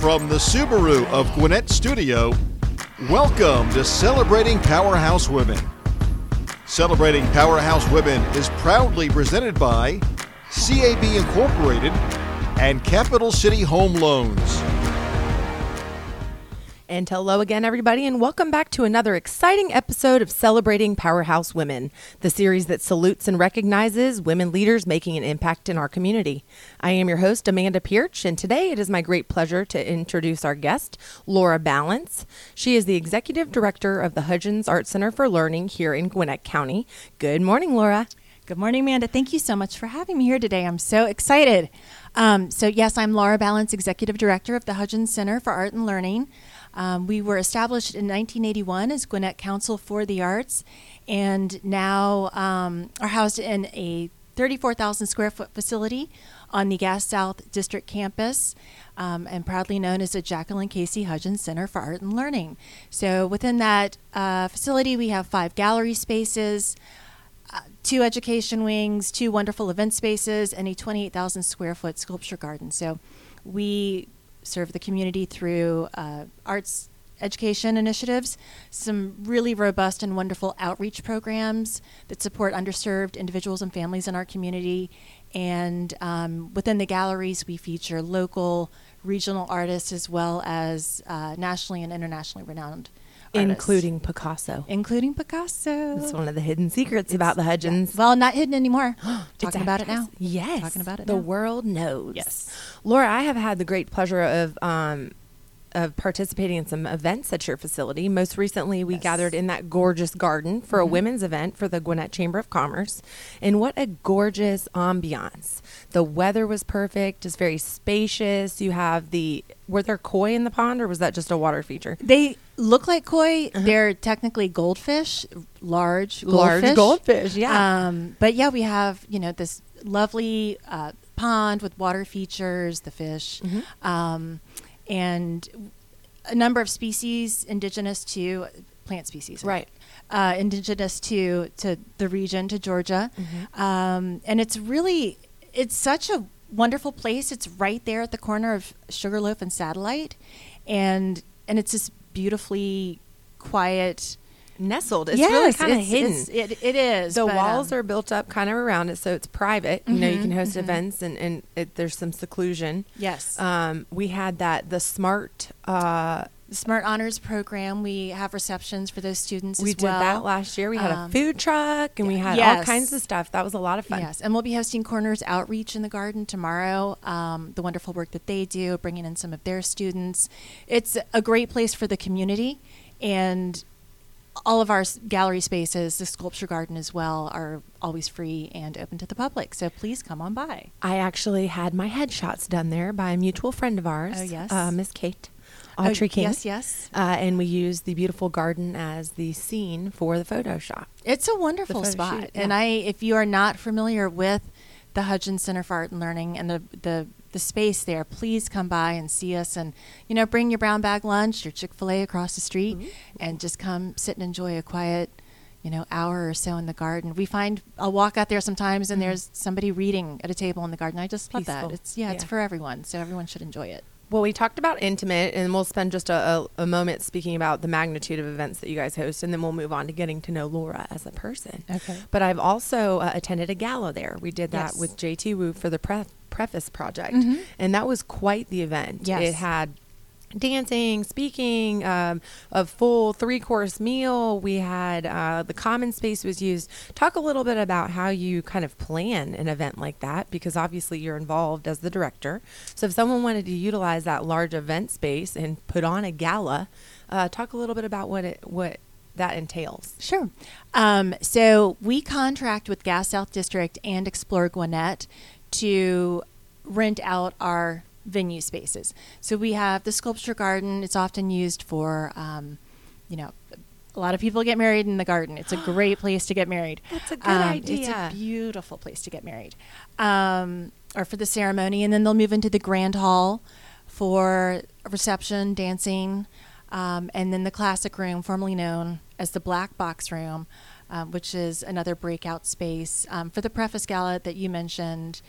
From the Subaru of Gwinnett Studio, welcome to Celebrating Powerhouse Women. Celebrating Powerhouse Women is proudly presented by CAB Incorporated and Capital City Home Loans. And hello again, everybody, and welcome back to another exciting episode of Celebrating Powerhouse Women, the series that salutes and recognizes women leaders making an impact in our community. I am your host, Amanda Pierce, and today it is my great pleasure to introduce our guest, Laura Balance. She is the Executive Director of the Hudgens Art Center for Learning here in Gwinnett County. Good morning, Laura. Good morning, Amanda. Thank you so much for having me here today. I'm so excited. Um, so, yes, I'm Laura Balance, Executive Director of the Hudgens Center for Art and Learning. Um, we were established in 1981 as Gwinnett Council for the Arts, and now um, are housed in a 34,000 square foot facility on the Gas South District campus, um, and proudly known as the Jacqueline Casey Hudgens Center for Art and Learning. So within that uh, facility, we have five gallery spaces. Uh, two education wings, two wonderful event spaces, and a 28,000 square foot sculpture garden. So we serve the community through uh, arts education initiatives, some really robust and wonderful outreach programs that support underserved individuals and families in our community. And um, within the galleries, we feature local, regional artists as well as uh, nationally and internationally renowned. Artists. Including Picasso. Including Picasso. It's one of the hidden secrets it's, about the Hudgens. Yeah. Well, not hidden anymore. Talking about it now. Yes. Talking about it The now. world knows. Yes. Laura, I have had the great pleasure of um, of participating in some events at your facility. Most recently, we Yes. gathered in that gorgeous garden for a women's event for the Gwinnett Chamber of Commerce. And what a gorgeous ambiance. The weather was perfect, it's very spacious. You have the, were there koi in the pond or was that just a water feature? They look like koi. They're technically goldfish, large goldfish. Large goldfish, yeah. Um, but yeah, we have you know this lovely uh, pond with water features, the fish, Mm-hmm. um, and a number of species indigenous to plant species, Right. Uh, indigenous to to the region, to Georgia, Mm-hmm. um, and it's really it's such a wonderful place. It's right there at the corner of Sugarloaf and Satellite, and and it's this beautifully quiet. Nestled. It's really kind of hidden. it's- It, it is. the but, walls um, are built up kind of around it, so it's private. You know, you can host mhm. events and, and it, there's some seclusion. yes. Um, we had that the smart. Uh, the Smart Honors program. We have receptions for those students. we did well. that last year. We had a Um, food truck and we had all kinds of stuff. That was a lot of fun. Yes, and we'll be hosting Corners Outreach in the Garden tomorrow. Um, the wonderful work that they do, bringing in some of their students. It's a great place for the community, and all of our gallery spaces, the sculpture garden as well, are always free and open to the public. So please come on by. I actually had my headshots done there by a mutual friend of ours. Oh, yes? uh, Miss Kate Oh, Autry King. Yes, yes. Uh, and we used the beautiful garden as the scene for the photo shop. It's a wonderful spot, shoot, and. I, if you are not familiar with the Hudgens Center for Art and Learning and the the the space there, please come by and see us, and you know, bring your brown bag lunch, your Chick Fil A across the street, mm-hmm. and just come sit and enjoy a quiet, you know, hour or so in the garden. We find I'll walk out there sometimes, and mm-hmm. there's somebody reading at a table in the garden. I just love Peaceful. that. It's yeah, it's for everyone, so everyone should enjoy it. Well, we talked about intimate, and we'll spend just a, a, a moment speaking about the magnitude of events that you guys host, and then we'll move on to getting to know Laura as a person. Okay. But I've also uh, attended a gala there. We did that Yes. with JT Wu for the pref- Preface Project, Mhm. and that was quite the event. Yes. It had dancing, speaking, um, a full three course meal. We had uh, the common space was used. Talk a little bit about how you kind of plan an event like that because obviously you're involved as the director. So if someone wanted to utilize that large event space and put on a gala, uh, talk a little bit about what it what that entails. Sure. Um, so we contract with Gas South District and Explore Gwinnett to rent out our venue spaces. So we have the sculpture garden. It's often used for, um, you know, a lot of people get married in the garden. It's a great place to get married. That's a good Um, idea. It's a beautiful place to get married, um, or for the ceremony, and then they'll move into the grand hall for reception, dancing, um, and then the classic room, formerly known as the black box room, um, which is another breakout space um, for the preface gala that you mentioned.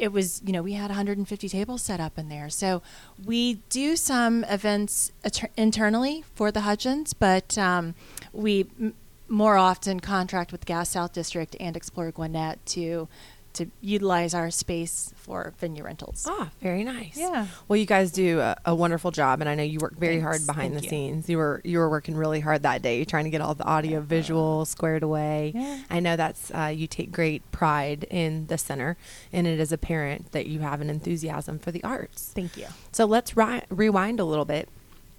It was you know we had 150 tables set up in there. So we do some events internally for the hudgens but um, we m- more often contract with gas south district and explore gwinnett to to utilize our space for venue rentals Ah, very nice. Yeah. Well, you guys do a, a wonderful job, and I know you work very hard behind Thank the you. scenes. You were you were working really hard that day, trying to get all the audio visual squared away. Yeah. I know that's uh, you take great pride in the center, and it is apparent that you have an enthusiasm for the arts. thank you So let's ri- rewind a little bit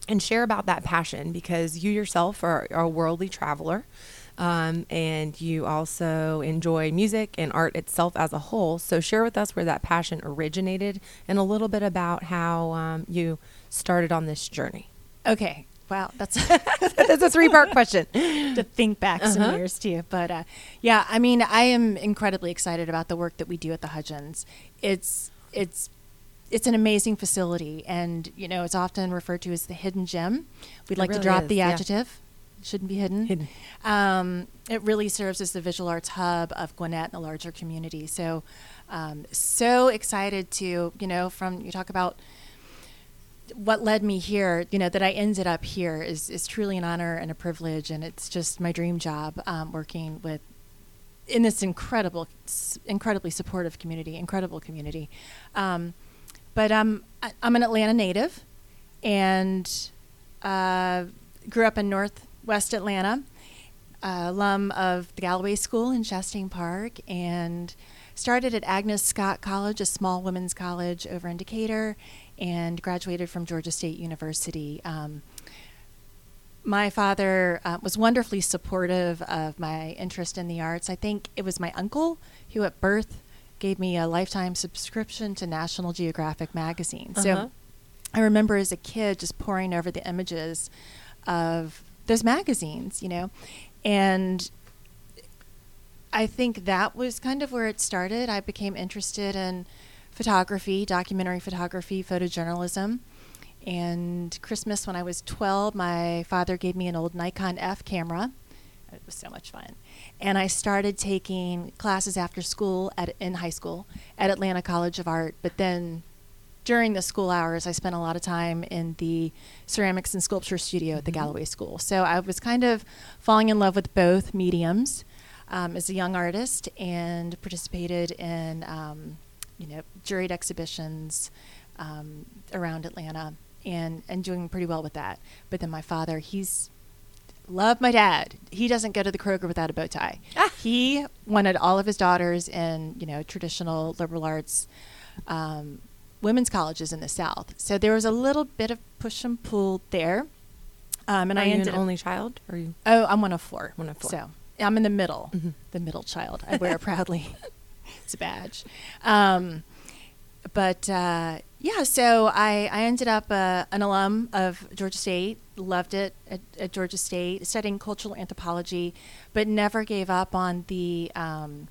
and share about that passion because you yourself are, are a worldly traveler. Um, and you also enjoy music and art itself as a whole. So, share with us where that passion originated and a little bit about how um, you started on this journey. okay wow that's That's a three part question. to think back some Uh-huh. years too. But uh, yeah, I mean, I am incredibly excited about the work that we do at the Hudgens. It's it's it's an amazing facility, and you know, it's often referred to as the hidden gem. We'd It like really to drop is, the adjective. It shouldn't be hidden. Hidden. Um, it really serves as the visual arts hub of Gwinnett and the larger community. So, um, so excited to you know, from you talk about what led me here, you know, that I ended up here is, is truly an honor and a privilege, and it's just my dream job um, working with in this incredible, incredibly supportive community, incredible community. Um, but um, I, I'm an Atlanta native, and uh, grew up in Northwest Atlanta, uh, alum of the Galloway School in Chastain Park, and started at Agnes Scott College, a small women's college over in Decatur, and graduated from Georgia State University. Um, my father uh, was wonderfully supportive of my interest in the arts. I think it was my uncle who, at birth, gave me a lifetime subscription to National Geographic magazine. Uh-huh. So I remember as a kid just poring over the images of those magazines, you know, and I think that was kind of where it started. I became interested in photography, documentary photography, photojournalism. And Christmas, when I was 12, my father gave me an old Nikon F camera. It was so much fun. And I started taking classes after school at, in high school at Atlanta College of Art. But then during the school hours, I spent a lot of time in the ceramics and sculpture studio at the Galloway School. So I was kind of falling in love with both mediums um, as a young artist and participated in, um, you know, juried exhibitions um, around Atlanta and, and doing pretty well with that. But then my father, he's love my dad. He doesn't go to the Kroger without a bow tie. Ah. He wanted all of his daughters in, you know, traditional liberal arts um, women's colleges in the South. So there was a little bit of push and pull there. Um, and Are I you ended an only child? Or you? Oh, I'm one of four. One of four. So I'm in the middle, Mhm. the middle child. I wear it proudly. it's a badge. Um, but uh, yeah, so I, I ended up uh, an alum of Georgia State, loved it at, at Georgia State, studying cultural anthropology, but never gave up on the um,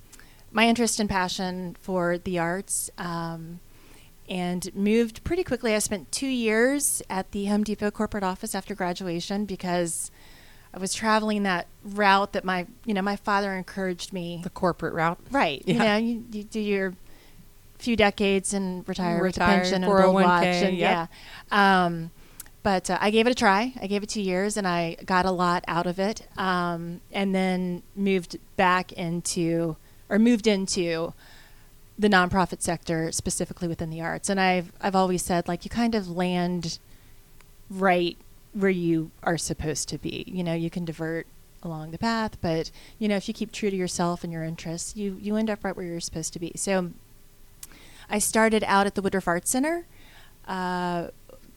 my interest and passion for the arts. Um, and moved pretty quickly. I spent two years at the Home Depot corporate office after graduation because I was traveling that route that my you know my father encouraged me. The corporate route. Right, you know, you, you do your few decades and retire, with a Retire, pension and a gold 401k, watch, and yep. yeah. Um, but uh, I gave it a try. I gave it two years, and I got a lot out of it. Um, and then moved back into, or moved into, the nonprofit sector, specifically within the arts. And I've I've always said like you kind of land right where you are supposed to be. You know, you can divert along the path, but you know, if you keep true to yourself and your interests, you you end up right where you're supposed to be. So I started out at the Woodruff Arts Center, uh,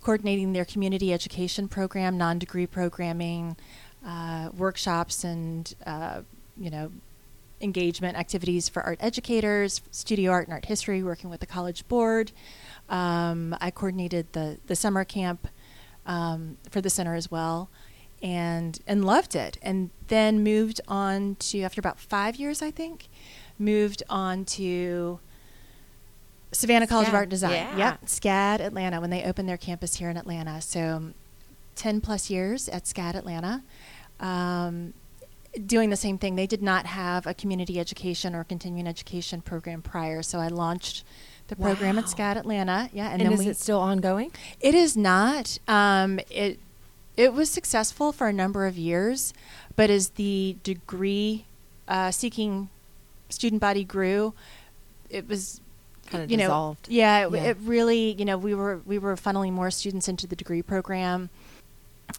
coordinating their community education program, non-degree programming, uh, workshops, and uh, you know, engagement activities for art educators, studio art and art history, working with the college board. Um, I coordinated the the summer camp um, for the center as well, and and loved it. And then moved on to after about five years, I think, moved on to Savannah College of Art and Design. yeah. Yep, SCAD Atlanta when they opened their campus here in Atlanta. So, ten plus years at SCAD Atlanta. Um, doing the same thing. They did not have a community education or continuing education program prior, so I launched the program at Wow. SCAD Atlanta. Yeah, And, and, then is we, it still ongoing? it is not. Um, it it was successful for a number of years, but as the degree uh, seeking student body grew, it was Kinda you know, dissolved. Yeah, it, Yeah. it really you know we were we were funneling more students into the degree program.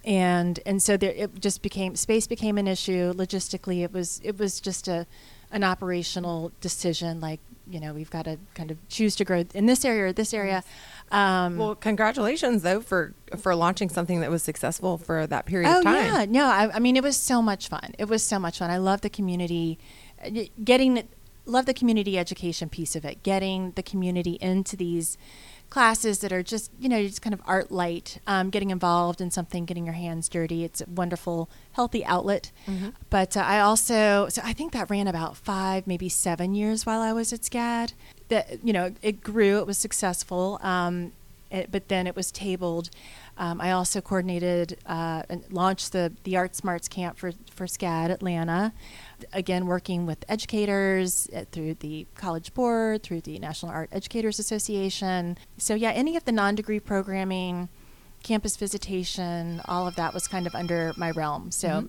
And and so there, it just became space became an issue logistically. It was it was just a an operational decision. Like you know we've got to kind of choose to grow in this area or this area. Um, Well, congratulations though for for launching something that was successful for that period oh of time. yeah, no, I, I mean it was so much fun. It was so much fun. I love the community, uh, getting love the community education piece of it. Getting the community into these classes that are just you know just kind of art light. Um, getting involved in something, getting your hands dirty. It's a wonderful, healthy outlet. Mm-hmm. But uh, I also so I think that ran about five, maybe seven years while I was at SCAD. That you know it grew. It was successful. Um, it, but then it was tabled. Um, I also coordinated uh, and launched the the Art Smarts Camp for for SCAD Atlanta. Again, working with educators uh, through the College Board, through the National Art Educators Association. So yeah, any of the non-degree programming, campus visitation, all of that was kind of under my realm. So. Mhm.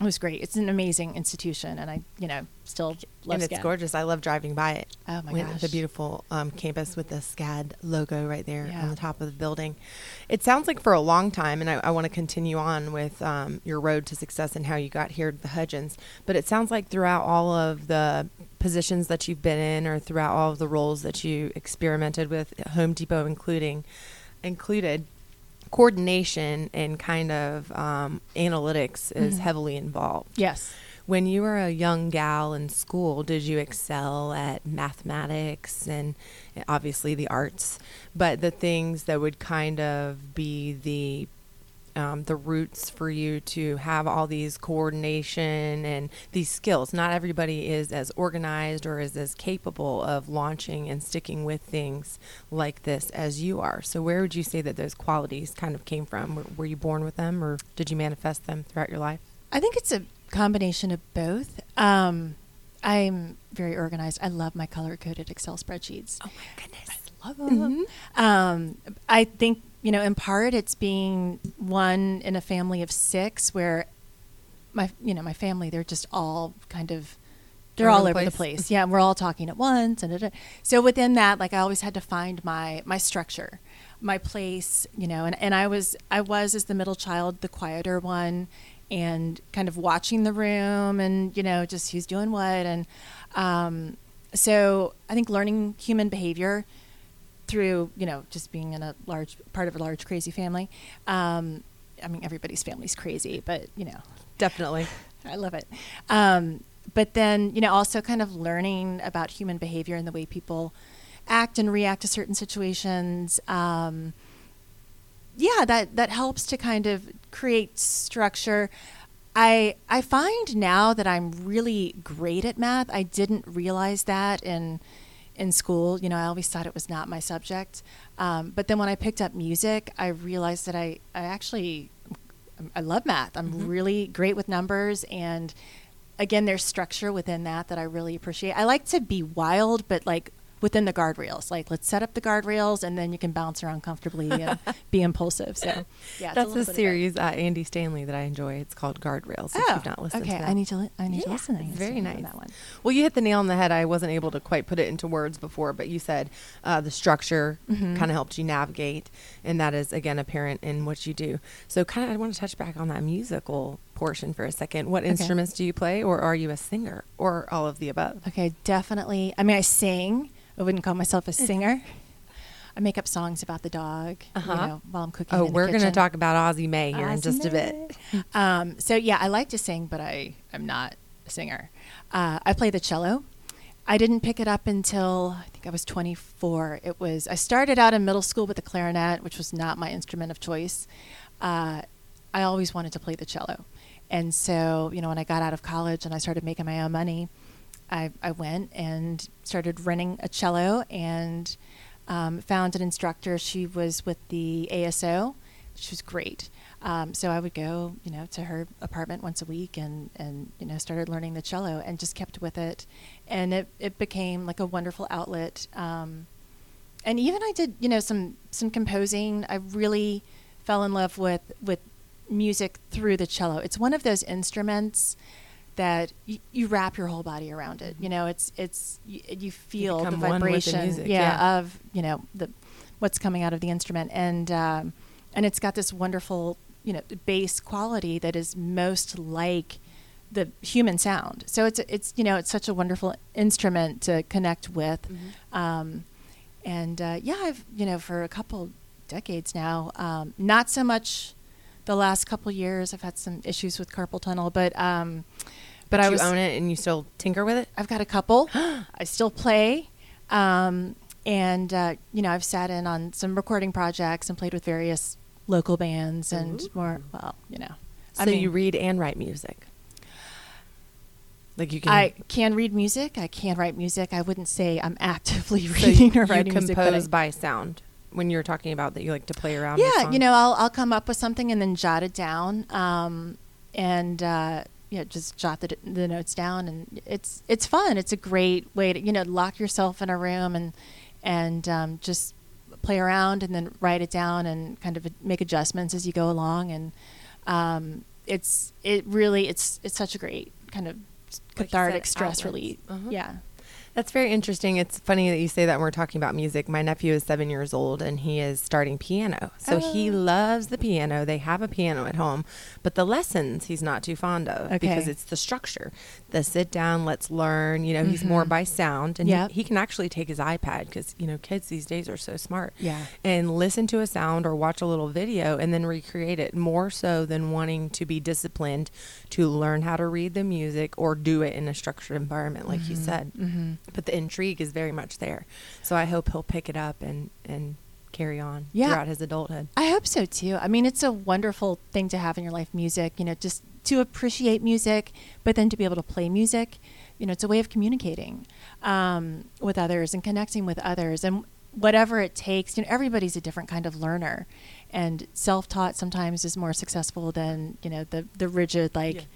It was great. It's an amazing institution, and I, you know, still love it. and it's SCAD. gorgeous. I love driving by it. Oh my With The beautiful um, campus with the SCAD logo right there Yeah. on the top of the building. It sounds like for a long time, and I, I want to continue on with um, your road to success and how you got here to the Hudgens. But it sounds like throughout all of the positions that you've been in, or throughout all of the roles that you experimented with, Home Depot including included, coordination and kind of um, analytics is Mhm. heavily involved. Yes. When you were a young gal in school, did you excel at mathematics and obviously the arts, but the things that would kind of be the um, the roots for you to have all these coordination and these skills. Not everybody is as organized or is as capable of launching and sticking with things like this as you are. So, where would you say that those qualities kind of came from? Were, were you born with them, or did you manifest them throughout your life? I think it's a combination of both. Um, I'm very organized. I love my color coded Excel spreadsheets. Oh my goodness! I love them. Um, I think you know, in part, it's being one in a family of six, where my you know my family they're just all kind of they're All over over the place. place. Yeah, we're all talking at once, and da- da. so within that, like I always had to find my my structure, my place, you know, and and I was I was as the middle child, the quieter one, and kind of watching the room, and you know, just who's doing what, and um, so I think learning human behavior through you know just being in a large part of a large crazy family. Um, I mean, everybody's family's crazy, but you know, Definitely. I love it. Um, but then, you know, also kind of learning about human behavior and the way people act and react to certain situations. Um, yeah, that that helps to kind of create structure. I I find now that I'm really great at math. I didn't realize that in in school. You know, I always thought it was not my subject. Um, but then when I picked up music, I realized that I I actually I love math. I'm really great with numbers and again there's structure within that that I really appreciate. I like to be wild but like within the guardrails. Like let's set up the guardrails and then you can bounce around comfortably and be impulsive. So, yeah, it's That's little a bit of both. series, uh, Andy Stanley, that I enjoy. It's called Guardrails. If Oh, you've not listened okay. to that. I need to li- I need to listen. I need to Very to nice. that one. Well, you hit the nail on the head. I wasn't able to quite put it into words before, but you said uh, the structure Mhm. kind of helped you navigate, and that is again apparent in what you do. So, kind of, I want to touch back on that musical portion for a second. What Okay. instruments do you play, or are you a singer, or all of the above? Okay, definitely. I mean, I sing. I wouldn't call myself a singer. I make up songs about the dog, Uh-huh. you know, while I'm cooking. Oh, in the we're going to talk about Ozzy May here in Ozzy just a bit. Um, so yeah, I like to sing, but I am not a singer. Uh, I play the cello. I didn't pick it up until I think I was 24. It was I started out in middle school with the clarinet, which was not my instrument of choice. Uh, I always wanted to play the cello, and so you know when I got out of college and I started making my own money, I, I went and started renting a cello and um, found an instructor. She was with the ASO. She was great. Um, so I would go, you know, to her apartment once a week and, and you know started learning the cello and just kept with it, and it, it became like a wonderful outlet. Um, and even I did, you know, some some composing. I really fell in love with with music through the cello. It's one of those instruments that you, you wrap your whole body around it. You know, it's it's you, you feel the with the vibration, music, yeah, yeah. of you know the what's coming out of the instrument, and um, and it's got this wonderful you know bass quality that is most like the human sound. So it's it's you know it's such a wonderful instrument to connect with, Mm-hmm. um, and uh, yeah, I've you know for a couple decades now, um, not so much the last couple years. I've had some issues with carpal tunnel, but um, but, I was own it and you still tinker with it. I've got a couple. I still play. Um, and, uh, you know, I've sat in on some recording projects and played with various local bands and Ooh. more, well, you know. So I mean, you read and write music. Like you can. I can read music. I can write music. I wouldn't say I'm actively so reading or writing music. but I- compose by sound. When you're talking about that, you like to play around. with yeah, you know, I'll, I'll come up with something and then jot it down. Um, and, uh, yeah, just jot the, the notes down, and it's it's fun. It's a great way to you know lock yourself in a room and and um, just play around, and then write it down and kind of make adjustments as you go along. And um, it's it really it's it's such a great kind of cathartic said, stress outlets. relief. Uh-huh. Yeah. That's very interesting. It's funny that you say that when we're talking about music. My nephew is seven years old and he is starting piano. So he Oh. loves the piano. They have a piano at home, but the lessons he's not too fond of because it's the structure. The sit down, let's learn. You know, he's more Mhm. by sound and Yep. he, he can actually take his iPad because, you know, kids these days are so smart. Yeah. And listen to a sound or watch a little video and then recreate it more so than wanting to be disciplined to learn how to read the music or do it in a structured environment, like you said Mm-hmm. But the intrigue is very much there. So I hope he'll pick it up and and carry on Yeah. throughout his adulthood. I hope so too. I mean, it's a wonderful thing to have in your life music, you know, just to appreciate music, but then to be able to play music. You know, it's a way of communicating um, with others and connecting with others. And whatever it takes, you know, everybody's a different kind of learner. And self taught sometimes is more successful than, you know, the, the rigid, like,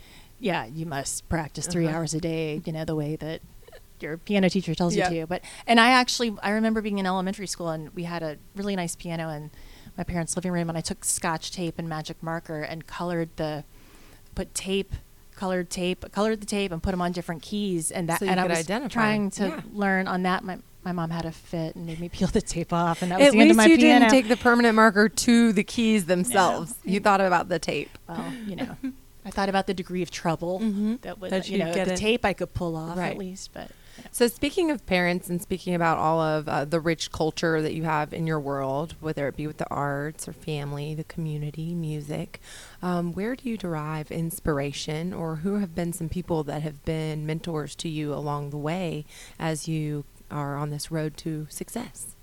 yeah. you must practice 3 Uh-huh. hours a day, you know, the way that your piano teacher tells Yeah. you to. But and I actually I remember being in elementary school and we had a really nice piano in my parents' living room and I took scotch tape and magic marker and colored the put tape colored tape colored the tape and put them on different keys and that So and I was identify. trying to Yeah. learn on that my my mom had a fit and made me peel the tape off and that was At the end of my you piano. didn't take the permanent marker to the keys themselves. You thought about the tape. well, you know. I thought about the degree of trouble Mhm. that would That you know get the it. tape I could pull off Right. at least but So speaking of parents and speaking about all of uh, the rich culture that you have in your world, whether it be with the arts or family, the community, music, um, where do you derive inspiration, or who have been some people that have been mentors to you along the way as you are on this road to success?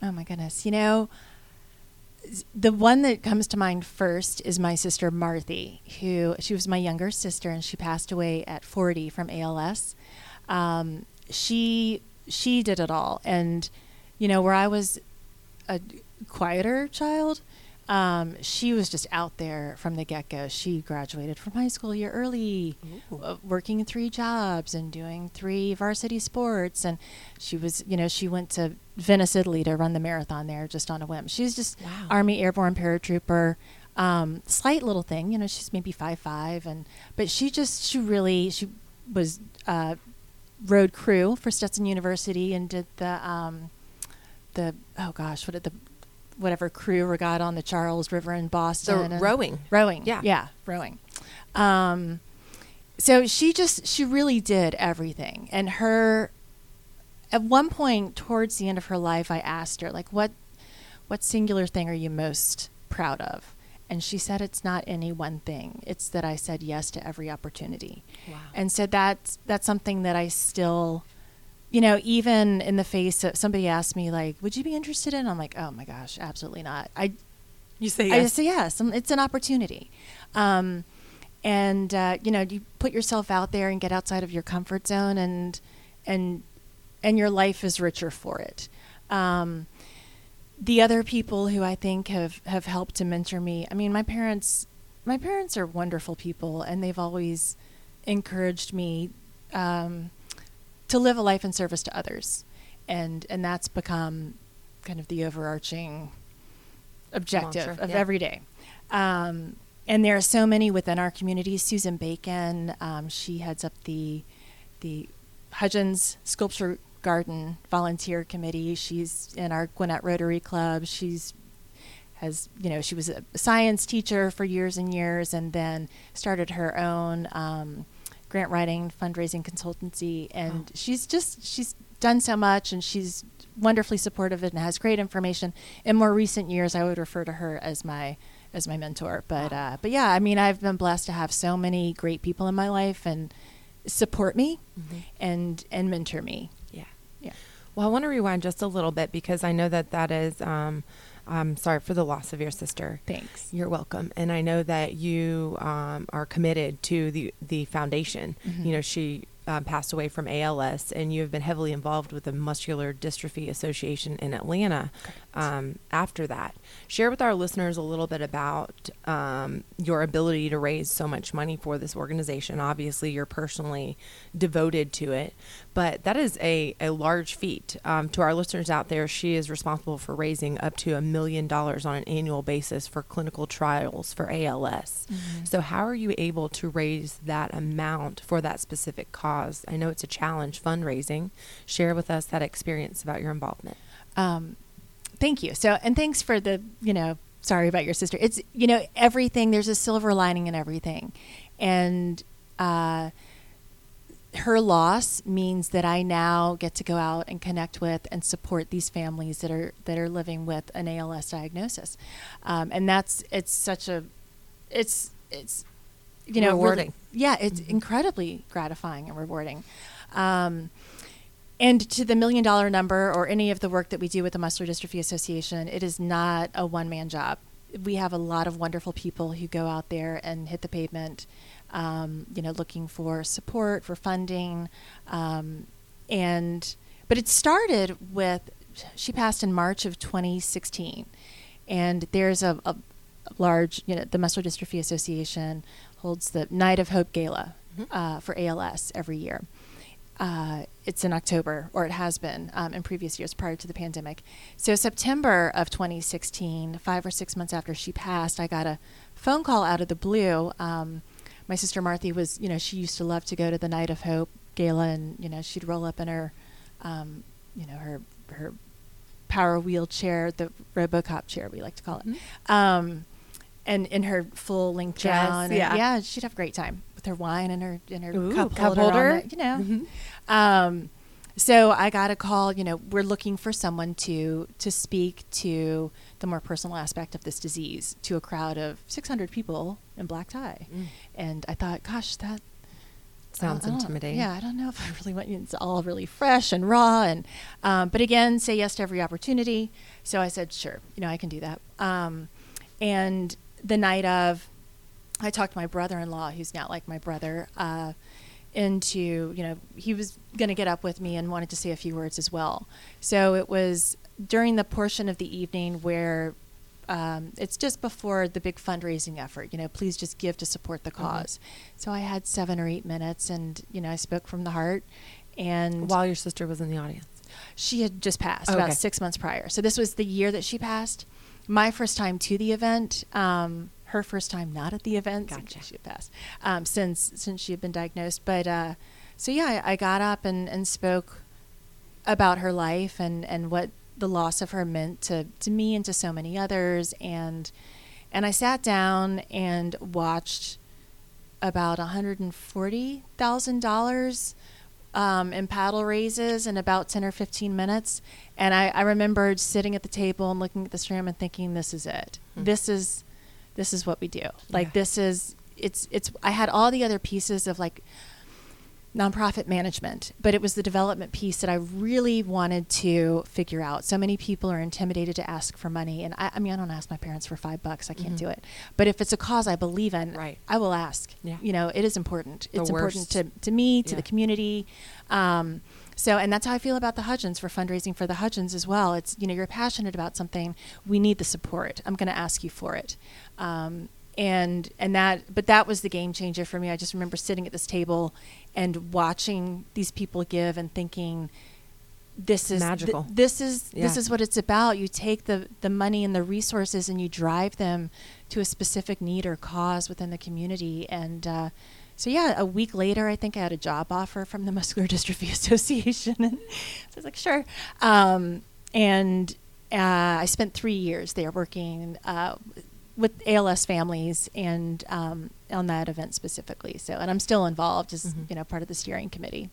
Oh my goodness. You know, the one that comes to mind first is my sister Marthy, who she was my younger sister and she passed away at 40 from ALS. Um, she she did it all and you know where I was a quieter child, um, she was just out there from the get go. She graduated from high school a year early, uh, working three jobs and doing three varsity sports. And she was, you know, she went to Venice, Italy to run the marathon there just on a whim. She was just Wow. Army Airborne paratrooper. Um, slight little thing, you know, she's maybe five five, and but she just she really she was uh, rowed crew for Stetson University and did the um, the oh gosh, what did the whatever crew regatta on the Charles River in Boston? The rowing. rowing, Yeah. yeah, rowing. Um, so she just she really did everything, and her at one point towards the end of her life, I asked her like, what what singular thing are you most proud of? And she said it's not any one thing. It's that I said yes to every opportunity. Wow. And so that's that's something that I still you know, even in the face of somebody asked me like, "Would you be interested in?" I'm like, "Oh my gosh, absolutely not." I You say I yes. just say yes. It's an opportunity, um, and uh, you know, you put yourself out there and get outside of your comfort zone, and and and your life is richer for it. Um, the other people who I think have have helped to mentor me. I mean, my parents. My parents are wonderful people, and they've always encouraged me um, to live a life in service to others, and and that's become kind of the overarching objective Mantra, of yeah. every day. Um, and there are so many within our community. Susan Bacon, um, she heads up the the Hudgens Sculpture Garden Volunteer Committee. She's in our Gwinnett Rotary Club. She's has you know she was a science teacher for years and years, and then started her own um, grant writing fundraising consultancy. And she's just she's done so much, and she's wonderfully supportive and has great information. In more recent years, I would refer to her as my as my mentor. But uh, but yeah, I mean, I've been blessed to have so many great people in my life and support me and and mentor me. Well, I want to rewind just a little bit because I know that that is. Um, I'm sorry for the loss of your sister. Thanks. You're welcome, and I know that you um, are committed to the the foundation. Mm-hmm. You know, she um, passed away from ALS, and you have been heavily involved with the Muscular Dystrophy Association in Atlanta. Um, after that, share with our listeners a little bit about um, your ability to raise so much money for this organization. Obviously, you're personally devoted to it, but that is a, a large feat. Um, to our listeners out there, she is responsible for raising up to a million dollars on an annual basis for clinical trials for ALS. So, how are you able to raise that amount for that specific cause? I know it's a challenge fundraising. Share with us that experience about your involvement. Um, thank you. So, and thanks for the, you know, sorry about your sister. It's, you know, everything, there's a silver lining in everything. And, uh, her loss means that I now get to go out and connect with and support these families that are that are living with an ALS diagnosis, um, and that's it's such a, it's it's, you know, really- Rewarding. yeah, it's incredibly gratifying and rewarding. Um, and to the million dollar number or any of the work that we do with the Muscular Dystrophy Association, it is not a one man job. We have a lot of wonderful people who go out there and hit the pavement, um, you know, looking for support, for funding. Um, and, but it started with, she passed in March of 2016. And there's a, a large, you know, the Muscular Dystrophy Association holds the Night of Hope Gala uh, for ALS every year. Uh, it's in October, or it has been um, in previous years prior to the pandemic. So, September of 2016, five or six months after she passed, I got a phone call out of the blue. Um, my sister Marthy was, you know, she used to love to go to the Night of Hope gala, and you know, she'd roll up in her, um, you know, her her power wheelchair, the RoboCop chair we like to call it, um, and in her full length Dress, gown. and- yeah. yeah, she'd have a great time with her wine and her and her Ooh, cup, cup holder, holder. you know. Um, so I got a call. You know, we're looking for someone to to speak to the more personal aspect of this disease to a crowd of 600 people in black tie, Mm. and I thought, gosh, that Sounds don't- intimidating. Yeah, I don't know if I really want it's all really fresh and raw, and um, but again, say yes to every opportunity. So I said, sure, you know, I can do that. Um, and the night of, I talked to my brother-in-law, who's not like my brother, uh, into you know he was going to get up with me and wanted to say a few words as well. So it was during the portion of the evening where um, it's just before the big fundraising effort. You know, please just give to support the because So I had seven or eight minutes, and you know, I spoke from the heart. And While your sister was in the audience. she had just passed Okay. about six months prior. So this was the year that she passed. My first time to the event. Um, her first time not at the event. since She had passed um, since since she had been diagnosed. But uh, so yeah, I, I got up and, and spoke about her life and, and what the loss of her meant to, to me and to so many others and and I sat down and watched about $140,000 um, in paddle raises in about 10 or 15 minutes. And I, I remembered sitting at the table and looking at the stream and thinking, this is it. This is, this is what we do. Like Yeah. this is, it's, it's, I had all the other pieces of like nonprofit management, but it was the development piece that I really wanted to figure out. So many people are intimidated to ask for money, and I, I mean, I don't ask my parents for five bucks; I can't Mhm. do it. But if it's a cause I believe in, Right. I will ask. Yeah. You know, it is important. The it's important to to me, to Yeah. the community. Um, so, and that's how I feel about the Hudgens for fundraising for the Hudgens as well. It's you know, you're passionate about something, we need the support. I'm going to ask you for it. Um, and and that but that was the game changer for me i just remember sitting at this table and watching these people give and thinking this is th- Magical. this is this is what it's about. You take the the money and the resources and you drive them to a specific need or cause within the community. And uh, so, yeah, a week later, I think I had a job offer from the Muscular Dystrophy Association, and so I was like, sure. Um, and uh, I spent three years there working uh, with ALS families and um, on that event specifically. So, and I'm still involved as Mhm. you know part of the steering committee.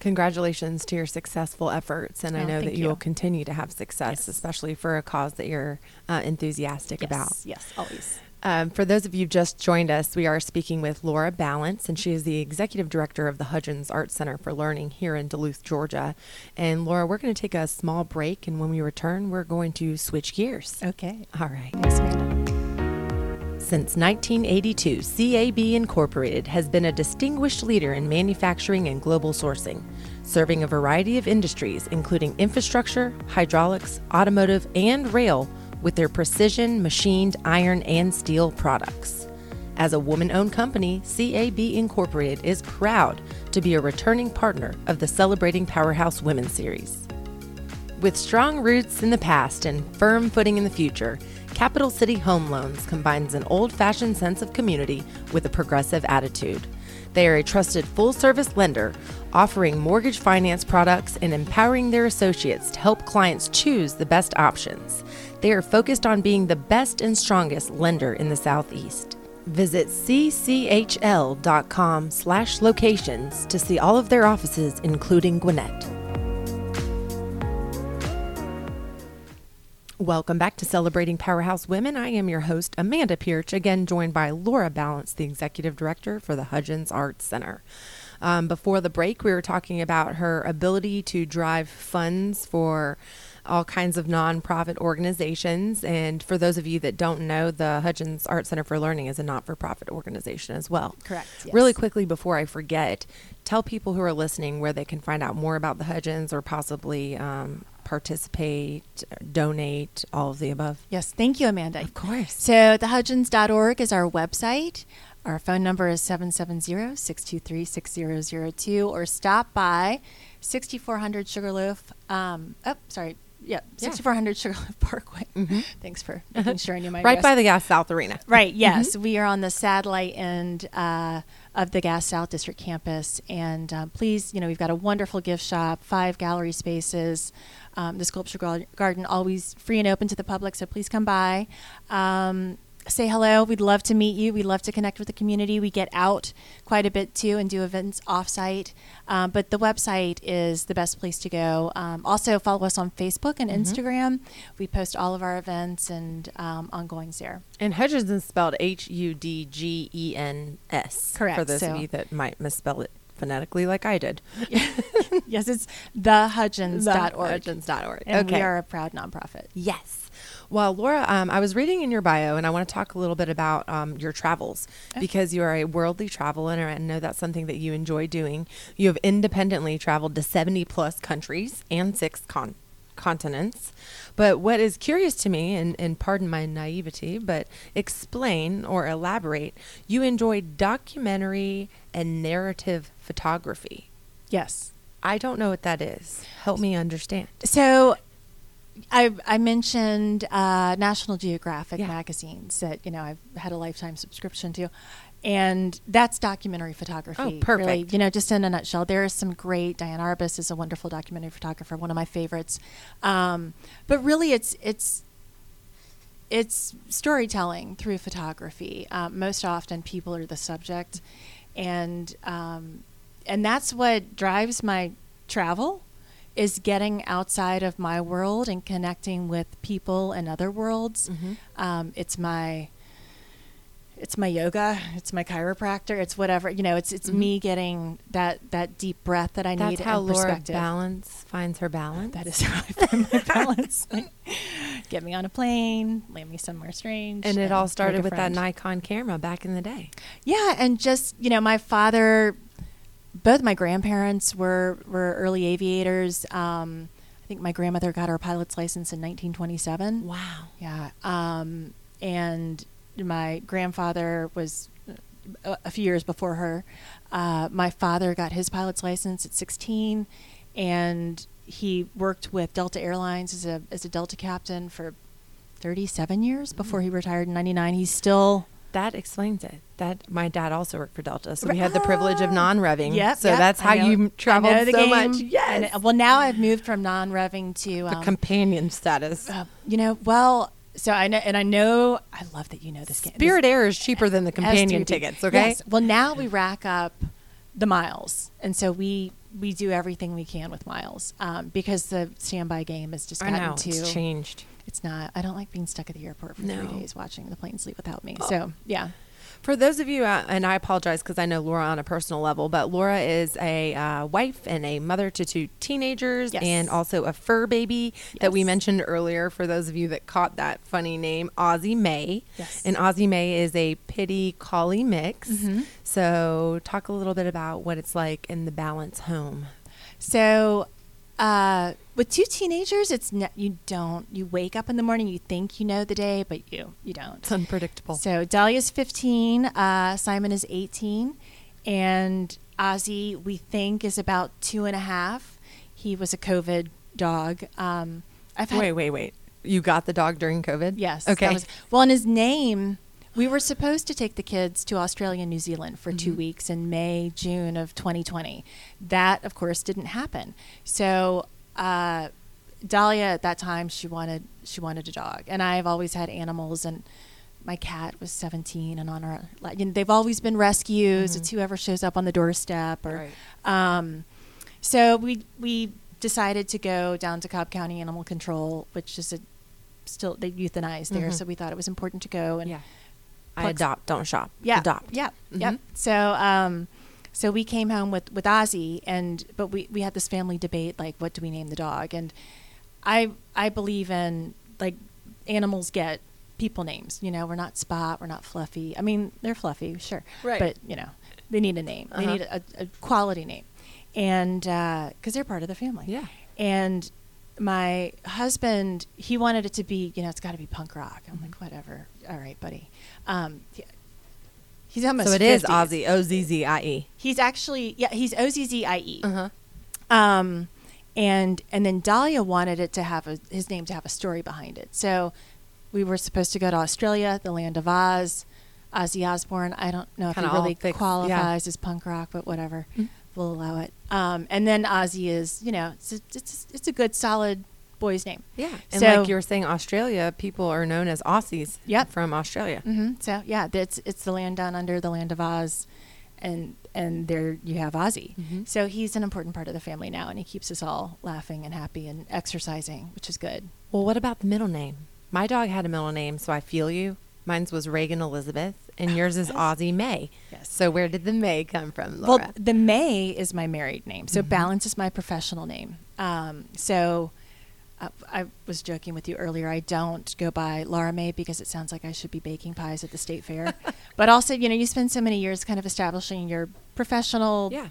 Congratulations to your successful efforts, and I Oh, know that you will continue to have success, Yes. especially for a cause that you're uh, enthusiastic about. Yes, yes, always. Um, for those of you just joined us, we are speaking with Laura Balance, and she is the executive director of the Hudgens Art Center for Learning here in Duluth, Georgia. And Laura, we're going to take a small break, and when we return, we're going to switch gears. Okay. All right. Thanks, Amanda. Since 1982, CAB Incorporated has been a distinguished leader in manufacturing and global sourcing, serving a variety of industries, including infrastructure, hydraulics, automotive, and rail, with their precision machined iron and steel products. As a woman owned company, CAB Incorporated is proud to be a returning partner of the Celebrating Powerhouse Women series. With strong roots in the past and firm footing in the future, Capital City Home Loans combines an old fashioned sense of community with a progressive attitude. They are a trusted full service lender, offering mortgage finance products and empowering their associates to help clients choose the best options. They are focused on being the best and strongest lender in the Southeast. Visit cchl.com slash locations to see all of their offices, including Gwinnett. Welcome back to Celebrating Powerhouse Women. I am your host, Amanda Pierce, again joined by Laura Balance, the Executive Director for the Hudgens Arts Center. Um, before the break, we were talking about her ability to drive funds for all kinds of nonprofit organizations. And for those of you that don't know, the Hudgens Art Center for Learning is a not for profit organization as well. Correct, yes. Really quickly before I forget, tell people who are listening where they can find out more about the Hudgens or possibly um, participate, donate, all of the above. Yes, thank you, Amanda. Of course. So, thehudgens.org is our website. Our phone number is 770 623 6002, or stop by 6400 Sugarloaf. Um, oh, sorry. Yep, Yeah. 6400 Sugarloaf Parkway. Mhm. Thanks for making sure I knew my right address. by the Gas South Arena. Right. Yes, we are on the satellite end uh, of the Gas South District campus, and um, please, you know, we've got a wonderful gift shop, five gallery spaces, um, the sculpture garden, always free and open to the public. So please come by. Um, Say hello. We'd love to meet you. We'd love to connect with the community. We get out quite a bit too and do events offsite. Um, but the website is the best place to go. Um, also, follow us on Facebook and Mhm. Instagram. We post all of our events and um, ongoings there. And Hudgens is spelled H U D G E N S. Correct, For those so- of you that might misspell it phonetically like I did. yes, it's thehudgens.org. Hudgens.org. And okay. we are a proud nonprofit. Yes. Well, Laura, um, I was reading in your bio, and I want to talk a little bit about um, your travels Okay. because you are a worldly traveler, and I know that's something that you enjoy doing. You have independently traveled to 70 plus countries and six con- continents. But what is curious to me, and, and pardon my naivety, but explain or elaborate, you enjoy documentary and narrative photography. Yes. I don't know what that is. Help me understand. So I, I mentioned uh, National Geographic Yeah. magazines that, you know, I've had a lifetime subscription to. And that's documentary photography. Oh, perfect. Really, you know, just in a nutshell, there is some great. Diane Arbus is a wonderful documentary photographer, one of my favorites. Um, but really, it's it's it's storytelling through photography. Um, most often, people are the subject, and um, and that's what drives my travel is getting outside of my world and connecting with people in other worlds. Mhm. Um, it's my it's my yoga, it's my chiropractor, it's whatever you know. It's it's Mhm. me getting that that deep breath that I That's need. how and Laura balance finds her balance. That is how I find my balance. Get me on a plane, land me somewhere strange. and it all started with that. Nikon camera back in the day. Yeah, and just you know, my father, both my grandparents were were early aviators. Um, I think my grandmother got her pilot's license in 1927. Wow. Yeah, um, and my grandfather was a, a few years before her. Uh, my father got his pilot's license at 16, and he worked with Delta Airlines as a as a Delta captain for 37 years before he retired in 99. He's still That explains it. That my dad also worked for Delta, so we had the privilege of non-revving. Yep. So yep, that's how know- you I traveled the so game. much. Yes. uh, well, now I've moved from non-revving to the um, companion status. uh, you know, well, so I know, and I know, I love that you know this game. Spirit Air is cheaper than the this companion STD. tickets. Okay. Yes. Well, now we rack up the miles, and so we we do everything we can with miles um, because the standby game has just I gotten know to. it's changed. It's not. I don't like being stuck at the airport for No. three days watching the planes leave without me. Oh. So yeah, For those of you, uh, and I apologize because I know Laura on a personal level, but Laura is a uh, wife and a mother to two teenagers Yes. and also a fur baby that we mentioned earlier. For those of you that caught that funny name, Aussie May. Yes. And Aussie May is a pity collie mix. Mhm. So, talk a little bit about what it's like in the balance home. So, uh, with two teenagers, it's you don't you wake up in the morning, you think you know the day, but you you don't. It's unpredictable. So Dahlia's 15, uh, Simon is 18, and Ozzy we think is about two and a half. He was a COVID dog. Um, I've had, wait, wait, wait. You got the dog during COVID? Yes. Okay. was- well, and his name, we were supposed to take the kids to Australia and New Zealand for two Mhm. weeks in May, June of 2020. That, of course, didn't happen. So, uh, Dahlia at that time she wanted she wanted a dog, and I've always had animals, and my cat was 17, and on our you know, they've always been rescues. Mhm. It's whoever shows up on the doorstep, or Right. um, so we we decided to go down to Cobb County Animal Control, which is a still they euthanize there. Mhm. So we thought it was important to go and yeah. I pluck- adopt, don't shop. yeah, Adopt. Yep. Mhm. Yep. So um, so we came home with with Ozzy, and but we we had this family debate like, what do we name the dog? And I I believe in like animals get people names. You know, we're not Spot, we're not Fluffy. I mean, they're fluffy, sure, Right. But you know, they need a name. They Uh-huh. need a, a quality name, and because they're part of the family. Yeah. And my husband, he wanted it to be, you know, it's got to be punk rock. I'm like, whatever. All right, buddy. Um, yeah. He's almost. So it is 50. Ozzy, O Z Z I E. He's actually, yeah, he's O Z Z I E. Uh huh. Um, and and then Dahlia wanted it to have a, his name to have a story behind it. So we were supposed to go to Australia, the land of Oz. Ozzy Osbourne. I don't know if Kinda he really fixed, yeah. qualifies as punk rock, but whatever. Mm. We'll allow it. Um, and then Ozzy is, you know, it's a, it's it's a good solid boy's name. Yeah. And So- like you were saying, Australia, people are known as Aussies Yep. from Australia. hmm So yeah, it's it's the land down under, the land of Oz, and and there you have Ozzy. Mhm. So he's an important part of the family now, and he keeps us all laughing and happy and exercising, which is good. Well, what about the middle name? My dog had a middle name, so I feel you. Mine's was Reagan Elizabeth, and yours is. Ozzy May. Yes. So where did the May come from, Laura? Well, the May is my married name, so Mhm. Balance is my professional name. Um, so uh, I was joking with you earlier. I don't go by Laura May because it sounds like I should be baking pies at the state fair. but also, you know, you spend so many years kind of establishing your professional yeah.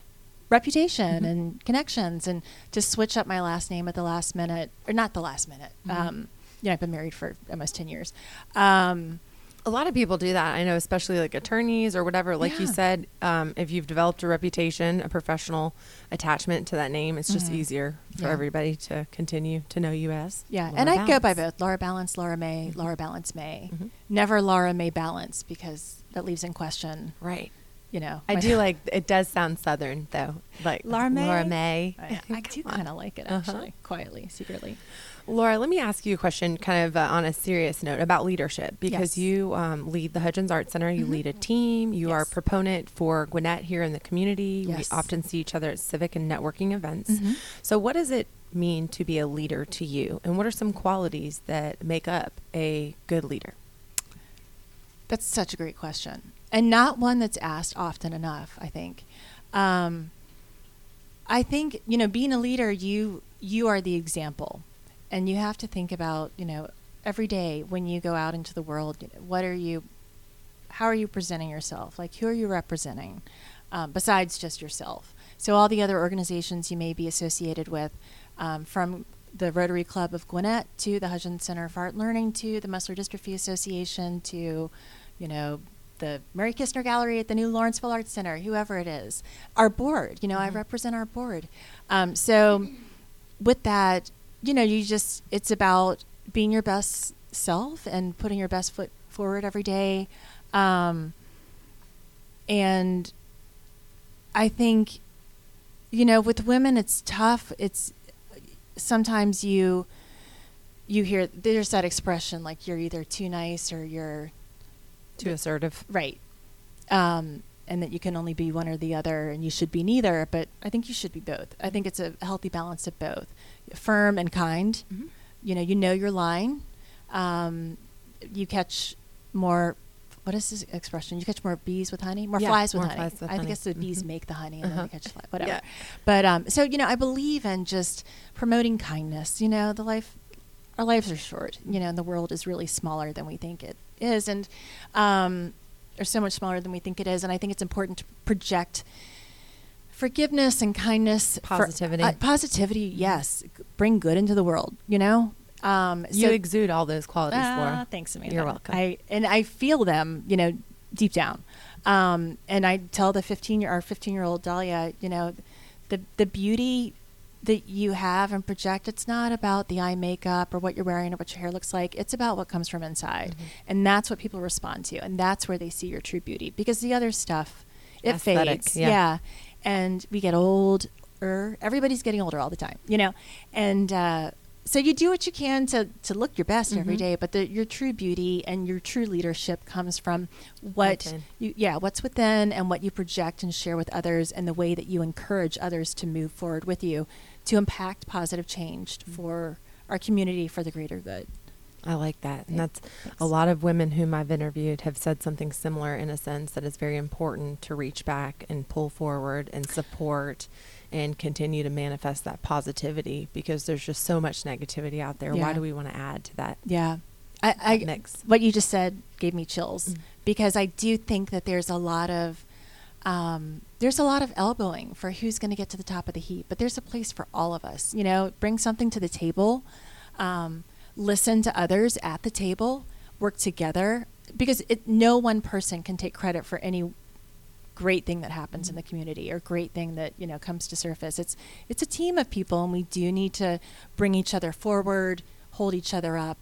reputation Mhm. and connections, and to switch up my last name at the last minute, or not the last minute. Mhm. Um, you know, I've been married for almost ten years. Um, A lot of people do that. I know, especially like attorneys or whatever. Like you said, um, if you've developed a reputation, a professional attachment to that name, it's just Mhm. easier for Yeah. everybody to continue to know you as. Yeah, Laura and I go by both Laura Balance, Laura May, Laura Balance May. Mhm. Never Laura May Balance because that leaves in question, Right. you know. I do like it. Does sound southern though, like Laura May? Laura May. I, I do kind of like it Uh-huh. actually, quietly, secretly. Laura, let me ask you a question, kind of uh, on a serious note about leadership, because Yes. you um, lead the Hudgens Art Center. You Mhm. lead a team. You are a proponent for Gwinnett here in the community. Yes. We often see each other at civic and networking events. Mhm. So, what does it mean to be a leader to you, and what are some qualities that make up a good leader? That's such a great question, and not one that's asked often enough. I think. Um, I think you know, being a leader, you you are the example, and you have to think about you know every day when you go out into the world. What are you? How are you presenting yourself? Like who are you representing, um, besides just yourself? So all the other organizations you may be associated with, um, from the Rotary Club of Gwinnett to the Hudgens Center for Art Learning to the Muscular Dystrophy Association to, you know, the Mary Kistner Gallery at the new Lawrenceville Arts Center, whoever it is, our board. You know, I Mhm. represent our board. Um, so with that, you know, you just it's about being your best self and putting your best foot forward every day. Um, and I think, you know, with women, it's tough. It's sometimes you you hear there's that expression like you're either too nice or you're Too assertive. right, um, and that you can only be one or the other, and you should be neither. But I think you should be both. I think it's a healthy balance of both, firm and kind. Mm-hmm. You know, you know your line. Um, you catch more. What is this expression? You catch more bees with honey, more Yeah, flies with more honey. flies with I honey. guess the bees Mhm. make the honey, and Uh-huh. then they catch fly. Whatever. Yeah. But um, so you know, I believe in just promoting kindness. You know, the life, our lives are short. You know, and the world is really smaller than we think it is, and um, or so much smaller than we think it is. And I think it's important to project forgiveness and kindness, for- Positivity. uh, positivity, yes, bring good into the world. You know, um, You so- exude all those qualities, Ah, Laura. Thanks, Amanda. You're welcome. I and I feel them, you know, deep down. Um, and I tell the 15 year our 15 year old Dahlia, you know, the the beauty that you have and project. It's not about the eye makeup or what you're wearing or what your hair looks like. It's about what comes from inside, Mm-hmm. and that's what people respond to, and that's where they see your true beauty. Because the other stuff, it Aesthetic, fades. yeah. yeah, and we get old. Or everybody's getting older all the time, you know, and uh, so you do what you can to to look your best every Mhm. day. But the, your true beauty and your true leadership comes from what Within. you yeah what's within and what you project and share with others, and the way that you encourage others to move forward with you to impact positive change Mm-hmm. for our community for the greater good. I like that. And that's thanks. a lot of women whom I've interviewed have said something similar in a sense that it's very important to reach back and pull forward and support and continue to manifest that positivity because there's just so much negativity out there. Why do we want to add to that, Yeah, I, I mix? what you just said gave me chills Mm. because I do think that there's a lot of um, there's a lot of elbowing for who's going to get to the top of the heap, but there's a place for all of us. You know, bring something to the table, um, listen to others at the table, work together because it, no one person can take credit for any great thing that happens in the community or great thing that you know comes to surface it's it's a team of people and we do need to bring each other forward hold each other up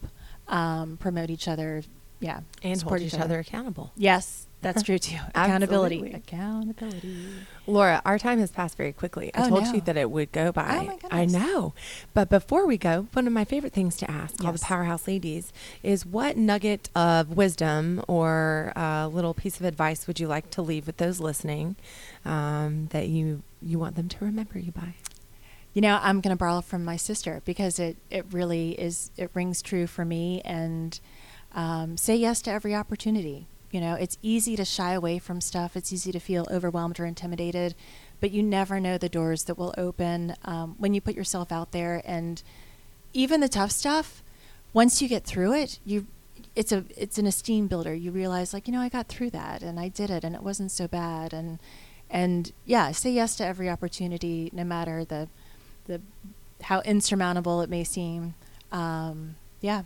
um, promote each other yeah And support hold each other accountable. yes that's true too accountability Absolutely. accountability Laura, our time has passed very quickly. I Oh, told no. you that it would go by. Oh, my I know. But before we go, one of my favorite things to ask all the powerhouse ladies is what nugget of wisdom or a little piece of advice would you like to leave with those listening um, that you you want them to remember you by? you know i'm going to borrow from my sister because it it really is it rings true for me and um, say yes to every opportunity you know it's easy to shy away from stuff. It's easy to feel overwhelmed or intimidated but you never know the doors that will open um, when you put yourself out there. And even the tough stuff once you get through it you it's a it's an esteem builder. You realize like you know i got through that and i did it and it wasn't so bad. And and yeah say yes to every opportunity no matter the the how insurmountable it may seem. Um, yeah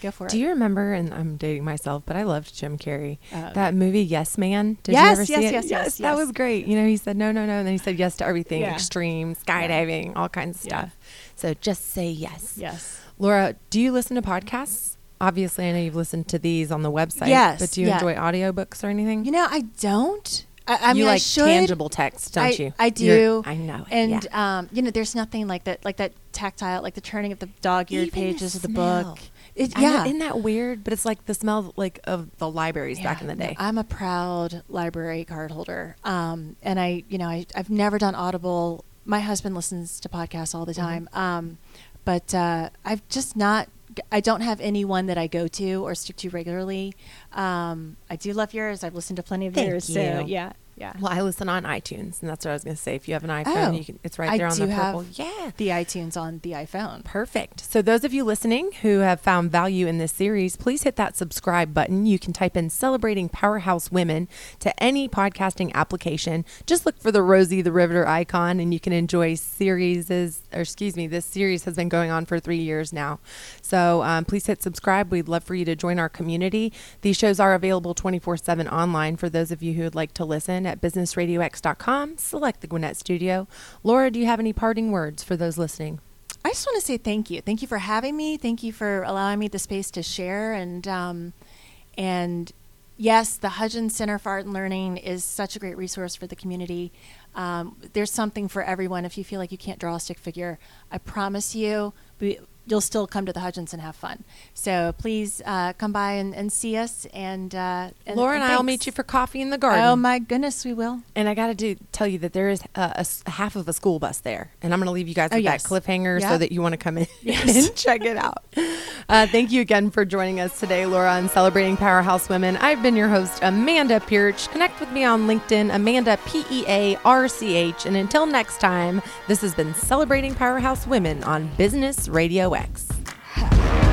go for it. Do you remember? And I'm dating myself, but I loved Jim Carrey. Uh, that movie, Yes Man. Did Yes, you ever yes, see it? yes, yes, That yes. That was great. You know, he said no, no, no, and then he said yes to everything, Yeah. extreme skydiving, all kinds of stuff. So just say yes. yes Laura, do you listen to podcasts? Obviously, I know you've listened to these on the website. Yes, But do you yeah. enjoy audiobooks or anything? you know i don't i, I you mean I like should. tangible text, don't I, you? I You're- do. I know. And yeah. um, you know, there's nothing like that, like that tactile, like the turning of the dog-eared Even pages of the book. It, yeah, isn't that weird? But it's like the smell like of the libraries back in the day. I'm a proud library card holder. Um, and I, you know, I, I've never done Audible. My husband listens to podcasts all the Mhm. time. Um, but uh, I've just not, I don't have anyone that I go to or stick to regularly. Um, I do love yours. I've listened to plenty of Thank yours. you. So yeah, yeah. well, I listen on iTunes, and that's what I was going to say. If you have an iPhone, Oh, you can. It's right I there on do the purple. Yeah. the iTunes on the iPhone. Perfect. So, those of you listening who have found value in this series, please hit that subscribe button. You can type in Celebrating Powerhouse Women to any podcasting application. Just look for the Rosie the Riveter icon, and you can enjoy series, or excuse me, this series has been going on for three years now. So, um, please hit subscribe. We'd love for you to join our community. These shows are available 24 7 online for those of you who would like to listen at businessradiox.com. Select the Gwinnett Studio. Laura, do you have any parting words for those listening? I just want to say thank you. Thank you for having me. Thank you for allowing me the space to share. And um, and yes, the Hudgens Center for Art and Learning is such a great resource for the community. Um, there's something for everyone. If you feel like you can't draw a stick figure, I promise you, you'll still come to the Hudgens and have fun. So please uh, come by and, and, see us. And, uh, and Laura and, and I'll meet you for coffee in the garden. Oh my goodness, we will. And I got to do tell you that there is a, a, half of a school bus there, and I'm going to leave you guys oh, with yes. that cliffhanger yep. so that you want to come in yes. and check it out. Uh, thank you again for joining us today, Laura, on Celebrating Powerhouse Women. I've been your host, Amanda Pierce. Connect with me on LinkedIn, Amanda P E A R C H. And until next time, this has been Celebrating Powerhouse Women on Business Radio Coax.